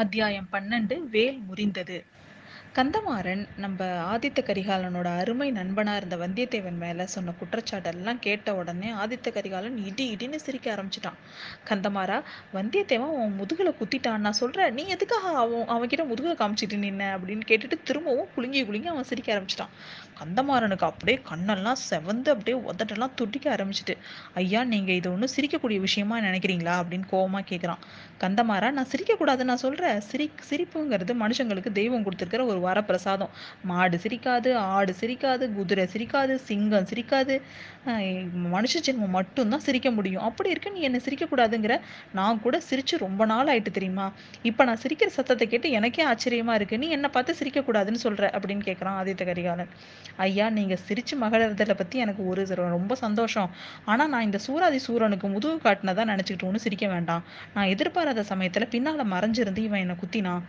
அத்தியாயம் பன்னெண்டு வேல் முறிந்தது. கந்தமாறன் நம்ம ஆதித்த கரிகாலனோட அருமை நண்பனாக இருந்த வந்தியத்தேவன் மேலே சொன்ன குற்றச்சாட்டெல்லாம் கேட்ட உடனே ஆதித்த கரிகாலன் இடி இடின்னு சிரிக்க ஆரம்பிச்சிட்டான். கந்தமாறா வந்தியத்தேவன் அவன் முதுகில் குத்திட்டான் நான் சொல்கிறேன் நீ எதுக்காக அவன் அவன்கிட்ட முதுகில் காமிச்சிட்டு நின்ன? அப்படின்னு கேட்டுட்டு திரும்பவும் குலுங்கி குலுங்கி அவன் சிரிக்க ஆரம்பிச்சிட்டான். கந்தமாறனுக்கு அப்படியே கண்ணெல்லாம் செவந்து அப்படியே உதட்டெல்லாம் துடிக்க ஆரம்பிச்சிட்டு ஐயா நீங்கள் இது ஒன்றும் சிரிக்கக்கூடிய விஷயமா நினைக்கிறீங்களா? அப்படின்னு கோபமாக கேட்குறான் கந்தமாறா நான் சிரிக்கக்கூடாது நான் சொல்கிறேன் சிரி சிரிப்புங்கிறது மனுஷங்களுக்கு தெய்வம் கொடுத்துருக்கிற ஒரு வரப்பிரசாதம் மாடு சிரிக்காது ஆடு சிரிக்காது குதிரை சிரிக்காது சிங்கம் சிரிக்காது. மனுஷ ஜென்மம் மட்டும்தான் சிரிக்க முடியும். அப்படி இருக்க நீ என்ன சிரிக்கக்கூடாதுங்கிற நான் கூட சிரிச்சு ரொம்ப நாள் ஆயிட்டு தெரியுமா? இப்போ நான் சிரிக்கிற சத்தத்தை கேட்டு எனக்கே ஆச்சரியமா இருக்கு. நீ என்னை பார்த்து சிரிக்கக்கூடாதுன்னு சொல்ற அப்படின்னு கேட்குறான் ஆதித்த கரிகாலன். ஐயா நீங்க சிரிச்சு மகளறதை பத்தி எனக்கு ஒரு ரொம்ப சந்தோஷம். ஆனா நான் இந்த சூராதி சூரனுக்கு முதுகு காட்டினதா நினைச்சுக்கிட்டு ஒன்று சிரிக்க வேண்டாம். நான் எதிர்பாராத சமயத்துல பின்னால மறைஞ்சிருந்து இவன் என்னை குத்தினான்.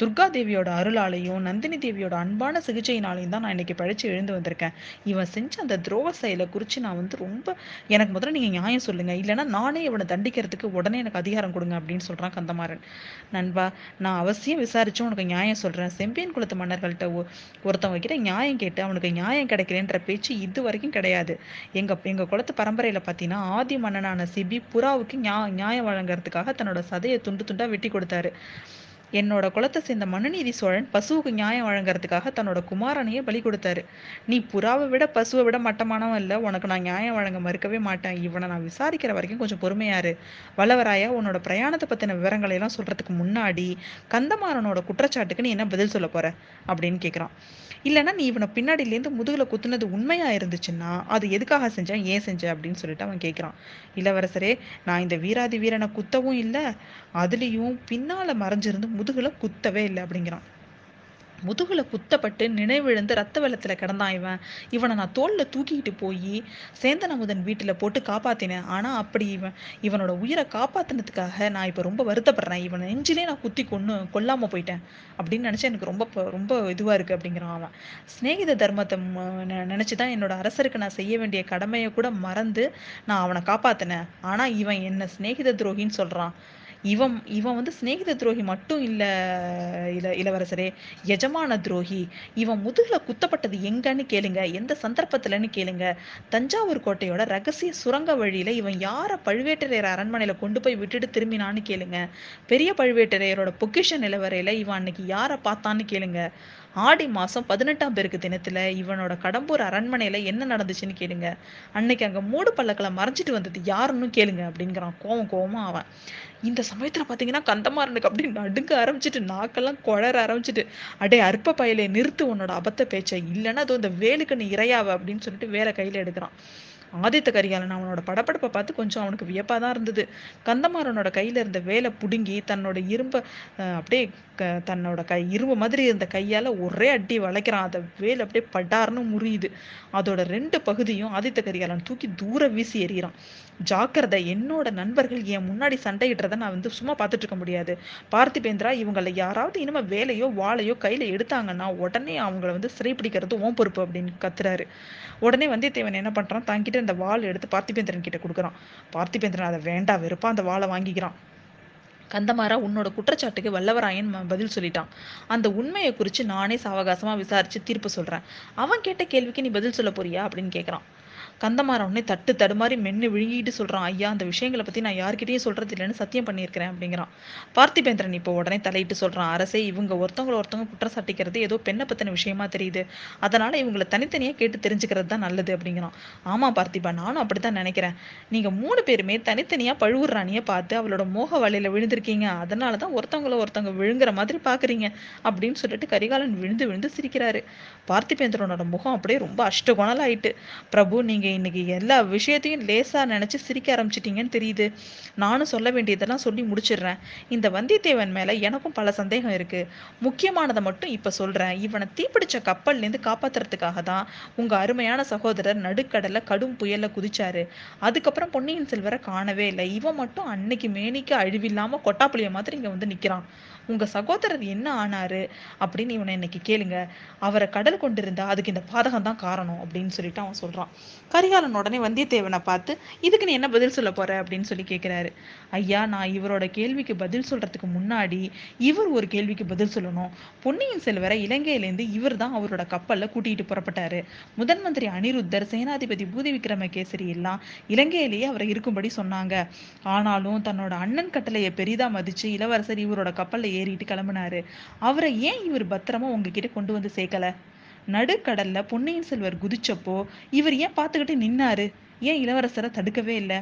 துர்கா தேவியோட அருளாலையும் நந்தினி தேவியோட அன்பான சிகிச்சையினாலையும் தான் நான் இன்னைக்கு பழிச்சு எழுந்து வந்திருக்கேன். இவன் செஞ்ச அந்த துரோக செயலை குறித்து நான் வந்து ரொம்ப எனக்கு முதல்ல நீங்கள் நியாயம் சொல்லுங்கள் இல்லைன்னா நானே இவனை தண்டிக்கிறதுக்கு உடனே எனக்கு அதிகாரம் கொடுங்க அப்படின்னு சொல்கிறான் கந்தமாறன். நண்பா நான் அவசியம் விசாரிச்சு உனக்கு நியாயம் சொல்கிறேன் செம்பியன் குலத்து மன்னர்கள்ட்ட ஒருத்தவங்க கிட்ட நியாயம் கேட்டு அவனுக்கு நியாயம் கிடைக்கலன்ற பேச்சு இது வரைக்கும் கிடையாது. எங்கள் எங்கள் குலத்து பரம்பரையில் பார்த்தீங்கன்னா ஆதி மன்னனான சிபி புறாவுக்கு நியாயம் வழங்குறதுக்காக தன்னோட சதையை துண்டு துண்டாக வெட்டி கொடுத்தாரு. என்னோட குலத்தை சேர்ந்த மனுநீதி சோழன் பசுவுக்கு நியாயம் வழங்குறதுக்காக தன்னோட குமாரனையே பலி கொடுத்தாரு. நீ புறாவை விட பசுவை விட மட்டமானவன் இல்லை. உனக்கு நான் நியாயம் வழங்க மறுக்கவே மாட்டேன். இவனை நான் விசாரிக்கிற வரைக்கும் கொஞ்சம் பொறுமையாரு வல்லவராயா உன்னோட பிரயாணத்தை பத்தின விவரங்களை எல்லாம் சொல்றதுக்கு முன்னாடி கந்தமாறனோட குற்றச்சாட்டுக்கு நீ என்ன பதில் சொல்ல போற? அப்படின்னு கேட்குறான் இல்லைன்னா நீ இவனை பின்னாடியிலேருந்து முதுகுல குத்துனது உண்மையா இருந்துச்சுன்னா அது எதுக்காக செஞ்சேன் ஏன் செஞ்ச? அப்படின்னு சொல்லிட்டு அவன் கேட்குறான் இளவரசரே நான் இந்த வீராதி வீரனை குத்தவும் இல்லை. அதுலேயும் பின்னால மறைஞ்சிருந்து முதுகுல குத்தவே இல்லை அப்படிங்கிறான். முதுகுல குத்தப்பட்டு நினைவிழந்து ரத்த வெள்ளத்துல கிடந்தான் இவன். இவனை நான் தோல்ல தூக்கிக்கிட்டு போய் சேந்தன் அமுதன் வீட்டுல போட்டு காப்பாத்தினேன். ஆனா அப்படி இவன் இவனோட உயிரை காப்பாத்தினதுக்காக நான் இப்ப ரொம்ப வருத்தப்படுறேன். இவனை நெஞ்சிலே நான் குத்தி கொன்னு கொல்லாம போயிட்டேன் அப்படின்னு நினைச்சு எனக்கு ரொம்ப ரொம்ப இதுவா இருக்கு அப்படிங்கிறான் அவன். சிநேகித தர்மத்தை நினைச்சுதான் என்னோட அரசருக்கு நான் செய்ய வேண்டிய கடமையை கூட மறந்து நான் அவனை காப்பாத்தினேன். ஆனா இவன் என்ன சிநேகித துரோகின்னு சொல்றான். இவன் இவன் வந்து சிநேகித துரோகி மட்டும் இல்ல இள இளவரசரே எஜமான துரோகி. இவன் முதுகுல குத்தப்பட்டது எங்கன்னு கேளுங்க எந்த சந்தர்ப்பத்துலன்னு கேளுங்க. தஞ்சாவூர் கோட்டையோட ரகசிய சுரங்க வழியில இவன் யார பழுவேட்டரையர் அரண்மனையில கொண்டு போய் விட்டுட்டு திரும்பினான்னு கேளுங்க. பெரிய பழுவேட்டரையரோட பொக்கிஷ நிலவரையில இவன் அன்னைக்கு யார பார்த்தான்னு கேளுங்க. ஆடி மாதம் பதினெட்டாம் பேருக்கு தினத்தில் இவனோட கடம்பூர் அரண்மனையில் என்ன நடந்துச்சுன்னு கேளுங்க. அன்னைக்கு அங்கே மூடு பல்லக்களை மறைஞ்சிட்டு வந்தது யாருன்னு கேளுங்க அப்படிங்கிறான். கோவம் கோவமாக அவன். இந்த சமயத்தில் பார்த்தீங்கன்னா கந்தமாறனுக்கு அப்படி நடுங்க ஆரம்பிச்சிட்டு நாக்கெல்லாம் குழற ஆரம்பிச்சிட்டு அடே அற்ப பயலே நிறுத்து உன்னோட அபத்த பேச்சை. இல்லைன்னா அது இந்த வேலுக்கு நீ இறையாவ அப்படின்னு சொல்லிட்டு வேலை கையில் எடுக்கிறான். ஆதித்த கரிகாலன் அவனோட படப்படப்பை பார்த்து கொஞ்சம் அவனுக்கு வியப்பாக தான் இருந்தது. கந்தமாறனோட கையில் இருந்த வேலை பிடுங்கி தன்னோட இரும்ப அப்படியே க தன்னோட கை இரும்பு மாதிரி இருந்த கையால் ஒரே அடி வளைக்கிறான். அதை வேலை அப்படியே படார்னு முறியுது. அதோட ரெண்டு பகுதியும் ஆதித்த கரிகாலன் தூக்கி தூர வீசி எறிகிறான். ஜாக்கிரதை என்னோட நண்பர்கள் என் முன்னாடி சண்டையிடுறத நான் வந்து சும்மா பார்த்துட்டு இருக்க முடியாது. பார்த்திபேந்திரா இவங்கள யாராவது இனிமேல் வேலையோ வாழையோ கையில் எடுத்தாங்கன்னா உடனே அவங்கள வந்து சிறைப்பிடிக்கிறது ஓம் பொறுப்பு அப்படின்னு கத்துறாரு. உடனே வந்தியத்தேவன் என்ன பண்ணுறான் தாங்கிட்ட அந்த வாள் எடுத்து பார்த்திபேந்திரன் கிட்ட கொடுக்குறான். பார்த்திபேந்திரன் அதை வேண்டாம் வெறுப்பா அந்த வாளை வாங்கிக்கிறான். கந்தமாரா உன்னோட குற்றச்சாட்டுக்கு வல்லவராயன் பதில் சொல்லிட்டான். அந்த உண்மையை குறித்து நானே சாவகாசமா விசாரிச்சு தீர்ப்பு சொல்றேன். அவன் கேட்ட கேள்விக்கு நீ பதில் சொல்ல போறியா அப்படின்னு கேட்குறான் கந்தமாறன் உடனே தட்டு தடுமாறி மென்னு விழுங்கிட்டு சொல்றான் ஐயா அந்த விஷயங்களை பத்தி நான் யார்கிட்டயும் சொல்றது இல்லைன்னு சத்தியம் பண்ணியிருக்கிறேன் அப்படிங்கிறான். பார்த்திபேந்திரன் இப்போ உடனே தலையிட்டு சொல்றான் அரசே இவங்க ஒருத்தவங்களை ஒருத்தவங்க குற்றம் சாட்டிக்கிறது ஏதோ பெண்ணை பத்தின விஷயமா தெரியுது. அதனால இவங்களை தனித்தனியா கேட்டு தெரிஞ்சுக்கிறது தான் நல்லது அப்படிங்கிறான். ஆமா பார்த்திபா நானும் அப்படித்தான் நினைக்கிறேன். நீங்க மூணு பேருமே தனித்தனியா பழுவூர் ராணியை பார்த்து அவளோட மோக வலையில விழுந்திருக்கீங்க. அதனாலதான் ஒருத்தவங்கள ஒருத்தவங்க விழுங்குற மாதிரி பாக்குறீங்க அப்படின்னு சொல்லிட்டு கரிகாலன் விழுந்து விழுந்து சிரிக்கிறாரு. பார்த்திபேந்திரனோட முகம் அப்படியே ரொம்ப அஷ்டகுணல் ஆயிட்டு பிரபு நீங்க நீங்கள் இன்னைக்கு எல்லா விஷயத்தையும் லேசாக நினச்சி சிரிக்க ஆரம்பிச்சிட்டிங்கன்னு தெரியுது. நானும் சொல்ல வேண்டியதெல்லாம் சொல்லி முடிச்சிடுறேன். இந்த வந்தியத்தேவன் மேலே எனக்கும் பல சந்தேகம் இருக்குது முக்கியமானதை மட்டும் இப்போ சொல்கிறேன் இவனை தீப்பிடிச்ச கப்பல்லேருந்து காப்பாற்றுறதுக்காக காப்பாத்துறதுக்காக தான் உங்கள் அருமையான சகோதரர் நடுக்கடலை கடும் புயலில் குதிச்சாரு. அதுக்கப்புறம் பொன்னியின் செல்வரை காணவே இல்லை. இவன் மட்டும் அன்னைக்கு மேனிக்கு அழிவில்லாமல் கொட்டாப்புளிய மாதிரி இங்கே வந்து நிற்கிறான் உங்கள் சகோதரர் என்ன ஆனாரு அப்படின்னு இவனை இன்னைக்கு கேளுங்க. அவரை கடல் கொண்டிருந்தா அதுக்கு இந்த பாதகம் தான் காரணம் அப்படின்னு சொல்லிட்டு அவன் சொல்றான். கரிகாலன் உடனே வந்தியத்தேவனை பார்த்து இதுக்கு நீ என்ன பதில் சொல்ல போற? அப்படின்னு சொல்லி கேட்கிறாரு ஐயா நான் இவரோட கேள்விக்கு பதில் சொல்றதுக்கு முன்னாடி இவர் ஒரு கேள்விக்கு பதில் சொல்லணும். பொன்னியின் செல்வரை இலங்கையிலேருந்து இவர் தான் அவரோட கப்பல்ல கூட்டிகிட்டு புறப்பட்டாரு. முதன் மந்திரி அனிருத்தர் சேனாதிபதி பூதி விக்ரமகேசரி எல்லாம் இலங்கையிலேயே அவரை இருக்கும்படி சொன்னாங்க. ஆனாலும் தன்னோட அண்ணன் கட்டளையை பெரிதா மதிச்சு இளவரசர் இவரோட கப்பல்ல ஏறிட்டு கிளம்புனாரு. அவரை ஏன் இவர் பத்திரமா உங்ககிட்ட கொண்டு வந்து சேர்க்கல? நடுக்கடல்ல பொன்னியின் செல்வர் குதிச்சப்போ இவர் ஏன் பார்த்துக்கிட்டு நின்னாரு? ஏன் இளவரசரை தடுக்கவே இல்லை?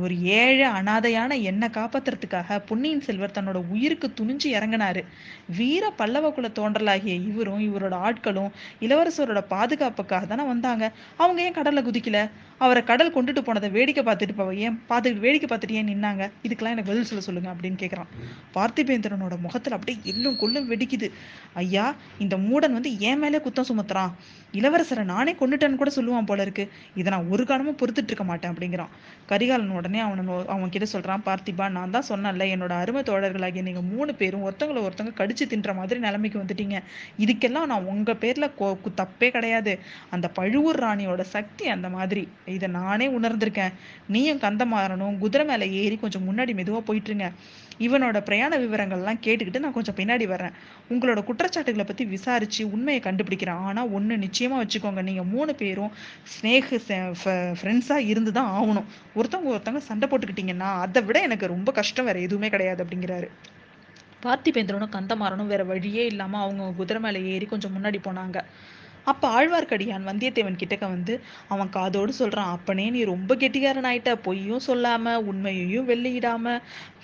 ஒரு ஏழை அனாதையான என்னை காப்பாத்துறதுக்காக பொன்னியின் செல்வர் தன்னோட உயிருக்கு துணிஞ்சு இறங்கினாரு. வீர பல்லவ குல தோன்றலாகிய இவரும் இவரோட ஆட்களும் இளவரசரோட பாதுகாப்புக்காக தானே வந்தாங்க. அவங்க ஏன் கடல்ல குதிக்கல? அவரை கடல் கொண்டுட்டு போனதை வேடிக்கை பார்த்துட்டு போவ ஏன் பார்த்துட்டு வேடிக்கை பார்த்துட்டு ஏன் நின்னாங்க? இதுக்கெல்லாம் எனக்கு பதில் சொல்ல சொல்லுங்க அப்படின்னு கேட்குறான் பார்த்திபேந்திரனோட முகத்துல அப்படியே எல்லும் கொள்ளும் வெடிக்குது. ஐயா இந்த மூடன் வந்து என் மேலே குத்தம் சுமத்துறான்? இளவரசரை நானே கொண்டுட்டேன்னு கூட சொல்லுவான் போல இருக்கு. இதை நான் ஒரு காலமும் பொறுத்துட்டு இருக்க மாட்டேன் அப்படிங்கிறான். கரிகாலன் உடனே அவனை அவன் கிட்ட சொல்றான் பார்த்திபா நான் தான் சொன்னேன்ல என்னோட அருமை தோழர்களாகிய நீங்க மூணு பேரும் ஒருத்தங்களை ஒருத்தங்க கடிச்சு தின்ற மாதிரி நிலைமைக்கு வந்துட்டீங்க. இதுக்கெல்லாம் நான் உங்க பேர்ல தப்பே கிடையாது. அந்த பழுவூர் ராணியோட சக்தி அந்த மாதிரி. இதை நானே உணர்ந்திருக்கேன். நீயும் கந்தமாறனும் குதிரை மேல ஏறி கொஞ்சம் முன்னாடி மெதுவா போயிட்டுருங்க. இவனோட பிரயாண விவரங்கள்லாம் கேட்டுக்கிட்டு நான் கொஞ்சம் பின்னாடி வர்றேன். உங்களோட குற்றச்சாட்டுகளை பற்றி விசாரித்து உண்மையை கண்டுபிடிக்கிறேன். ஆனால் ஒன்று நிச்சயமாக வச்சுக்கோங்க. நீங்கள் மூணு பேரும் ஸ்னேக ஃப்ரெண்ட்ஸாக இருந்து தான் ஆகணும். ஒருத்தவங்க ஒருத்தவங்க சண்டை போட்டுக்கிட்டீங்கன்னா அதை விட எனக்கு ரொம்ப கஷ்டம் வேறு எதுவுமே கிடையாது அப்படிங்கிறாரு. பார்த்திபேந்திரனும் கந்தமாறனும் வேற வழியே இல்லாமல் அவங்க குதிரை மேலே ஏறி கொஞ்சம் முன்னாடி போனாங்க. அப்போ ஆழ்வார்க்கடியான் வந்தியத்தேவன் கிட்டக்க வந்து அவன் காதோடு சொல்கிறான் அப்பனே நீ ரொம்ப கெட்டிகாரன் ஆயிட்ட பொய்யும் சொல்லாம உண்மையையும் வெள்ளையிடாம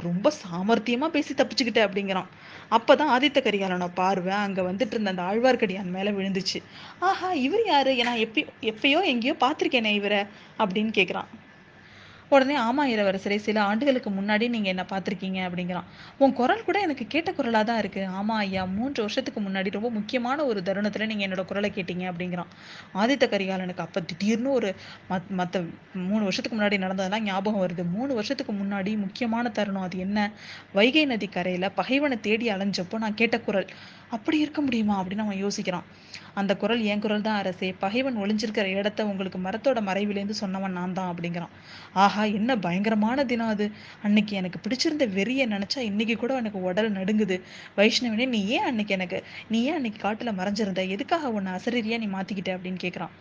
ரொம்ப சாமர்த்தியமாக பேசி தப்பிச்சுக்கிட்ட அப்படிங்கிறான். அப்போ தான் ஆதித்த கரிகாலனோட பார்வை அங்கே வந்துட்டு இருந்த அந்த ஆழ்வார்க்கடியான் மேலே விழுந்துச்சு. ஆஹா இவர் யாரு? நான் எப்பயோ எப்பயோ எங்கேயோ பார்த்துருக்கேனே இவரை அப்படின்னு கேட்குறான் உடனே ஆமா இளவரசரே சில ஆண்டுகளுக்கு முன்னாடி நீங்க என்ன பார்த்துருக்கீங்க அப்படிங்கிறான். உன் குரல் கூட எனக்கு கேட்ட குரலா தான் இருக்கு. ஆமா ஐயா மூன்று வருஷத்துக்கு முன்னாடி ரொம்ப முக்கியமான ஒரு தருணத்துல நீங்க என்னோட குரலை கேட்டீங்க அப்படிங்கிறான். ஆதித்த கரிகாலனுக்கு அப்ப திடீர்னு ஒரு மத் மத்த மூணு வருஷத்துக்கு முன்னாடி நடந்ததெல்லாம் ஞாபகம் வருது. மூணு வருஷத்துக்கு முன்னாடி முக்கியமான தருணம் அது என்ன? வைகை நதி கரையில பகைவனை தேடி அலைஞ்சப்போ நான் கேட்ட குரல். அப்படி இருக்க முடியுமா அப்படின்னு அவன் யோசிக்கிறான் அந்த குரல் என் குரல் தான் அரசே. பகைவன் ஒளிஞ்சிருக்கிற இடத்த உங்களுக்கு மரத்தோட மறைவிலேருந்து சொன்னவன் நான் தான் அப்படிங்கிறான். ஆஹா என்ன பயங்கரமான தினம் அது. அன்னைக்கு எனக்கு பிடிச்சிருந்த வெறியை நினைச்சா இன்னைக்கு கூட எனக்கு உடல் நடுங்குது. வைஷ்ணவனே நீ ஏன் அன்னைக்கு எனக்கு நீ ஏன் அன்னைக்கு காட்டுல மறைஞ்சிருந்த? எதுக்காக உன்னை அசரீரியா நீ மாத்திக்கிட்ட அப்படின்னு கேட்குறான்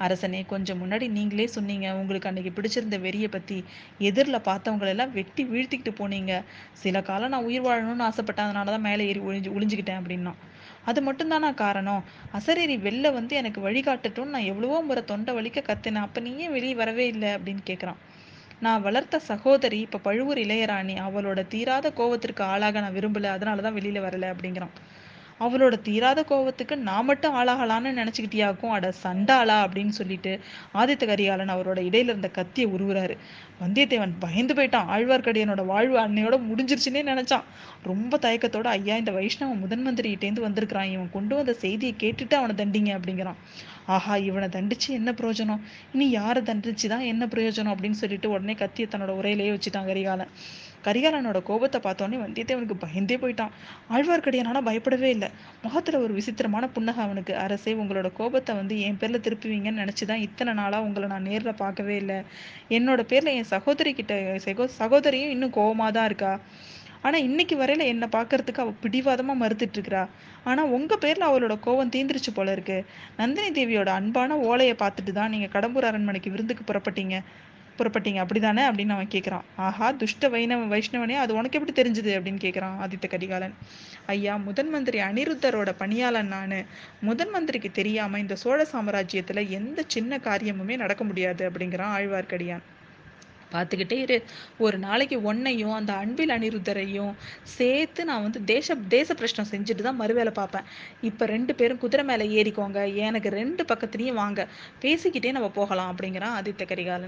அரசனே கொஞ்சம் முன்னாடி நீங்களே சொன்னீங்க. உங்களுக்கு அன்னைக்கு பிடிச்சிருந்த வெறியை பத்தி எதிரில் பார்த்தவங்களெல்லாம் வெட்டி வீழ்த்திக்கிட்டு போனீங்க. சில காலம் நான் உயிர் வாழணும்னு ஆசைப்பட்டேன் அதனால தான் மேலே ஏறி ஒழிஞ்சு ஒளிஞ்சுக்கிட்டேன் அப்படின்னா. அது மட்டும்தானா காரணம்? அசரேரி வெளில வந்து எனக்கு வழிகாட்டட்டும்னு நான் எவ்வளவோ முறை தொண்டை வலிக்க கத்தினேன். அப்ப நீ ஏன் வெளியே வரவே இல்லை அப்படின்னு கேட்குறான் நான் வளர்த்த சகோதரி இப்போ பழுவூர் இளையராணி. அவளோட தீராத கோவத்திற்கு ஆளாக நான் விரும்பல. அதனாலதான் வெளியில வரல அப்படிங்கிறான். அவளோட தீராத கோவத்துக்கு நான் மட்டும் ஆளாகலான்னு நினச்சிக்கிட்டியாக்கும் அட சண்டாளா அப்படின்னு சொல்லிட்டு ஆதித்த கரிகாலன் அவரோட இடையில இருந்த கத்தியை உருவுறாரு. வந்தியத்தேவன் பயந்து போயிட்டான். ஆழ்வார்க்கடியனோட வாழ்வு அன்னையோட முடிஞ்சிருச்சுன்னே நினைச்சான். ரொம்ப தயக்கத்தோட ஐயா இந்த வைஷ்ணவ முதன் மந்திரிகிட்டேந்து வந்திருக்கிறான். இவன் கொண்டு வந்த செய்தியை கேட்டுட்டு அவனை தண்டிங்க அப்படிங்கிறான். ஆஹா இவனை தண்டிச்சு என்ன பிரயோஜனம்? இனி யாரை தண்டிச்சுதான் என்ன பிரயோஜனம் அப்படின்னு சொல்லிட்டு உடனே கத்தியை தன்னோட உரையிலேயே வச்சுட்டான் கரிகாலன். கரிகாலனோட கோபத்தை பார்த்தோன்னே வந்தியத்தேவனுக்கு பயந்தே போயிட்டான். ஆழ்வார்க்கடியானா பயப்படவே இல்லை. முகத்துல ஒரு விசித்திரமான புன்னகை அவனுக்கு. அரசே உங்களோட கோபத்தை வந்து என் பேர்ல திருப்புவீங்கன்னு நினைச்சுதான் இத்தனை நாளா உங்களை நான் நேர்ல பார்க்கவே இல்லை. என்னோட பேர்ல என் சகோதரி கிட்ட சகோ சகோதரியும் இன்னும் கோபமா தான் இருக்கா? ஆனா இன்னைக்கு வரையில என்னை பாக்குறதுக்கு அவ பிடிவாதமா மறுத்துட்டு இருக்கிறா ஆனா உங்க பேர்ல அவளோட கோவம் தீந்துருச்சு போல இருக்கு. நந்தினி தேவியோட அன்பான ஓலையை பார்த்துட்டு தான் நீங்க கடம்பூர் அரண்மனைக்கு விருந்துக்கு புறப்பட்டீங்க. புறப்பட்டீங்க அப்படிதானே? அப்படின்னு அவன் கேட்குறான் ஆஹா துஷ்ட வைணவ வைஷ்ணவனே அது உனக்கு எப்படி தெரிஞ்சது? அப்படின்னு கேட்குறான் ஆதித்த கரிகாலன். ஐயா முதன் மந்திரி அனிருத்தரோட பணியாளன் நான். முதன் மந்திரிக்கு தெரியாம இந்த சோழ சாம்ராஜ்யத்துல எந்த சின்ன காரியமுமே நடக்க முடியாது அப்படிங்கிறான் ஆழ்வார்க்கடியான். பார்த்துக்கிட்டே இரு. ஒரு நாளைக்கு ஒன்னையும் அந்த அன்பில் அனிருத்தரையும் சேர்த்து நான் வந்து தேச தேச பிரச்சனை செஞ்சுட்டு தான் மறுவேலை பார்ப்பேன். இப்போ ரெண்டு பேரும் குதிரை மேலே ஏறிக்கோங்க. எனக்கு ரெண்டு பக்கத்துலேயும் வாங்க. பேசிக்கிட்டே நம்ம போகலாம் அப்படிங்கிறான் ஆதித்த கரிகாலன்.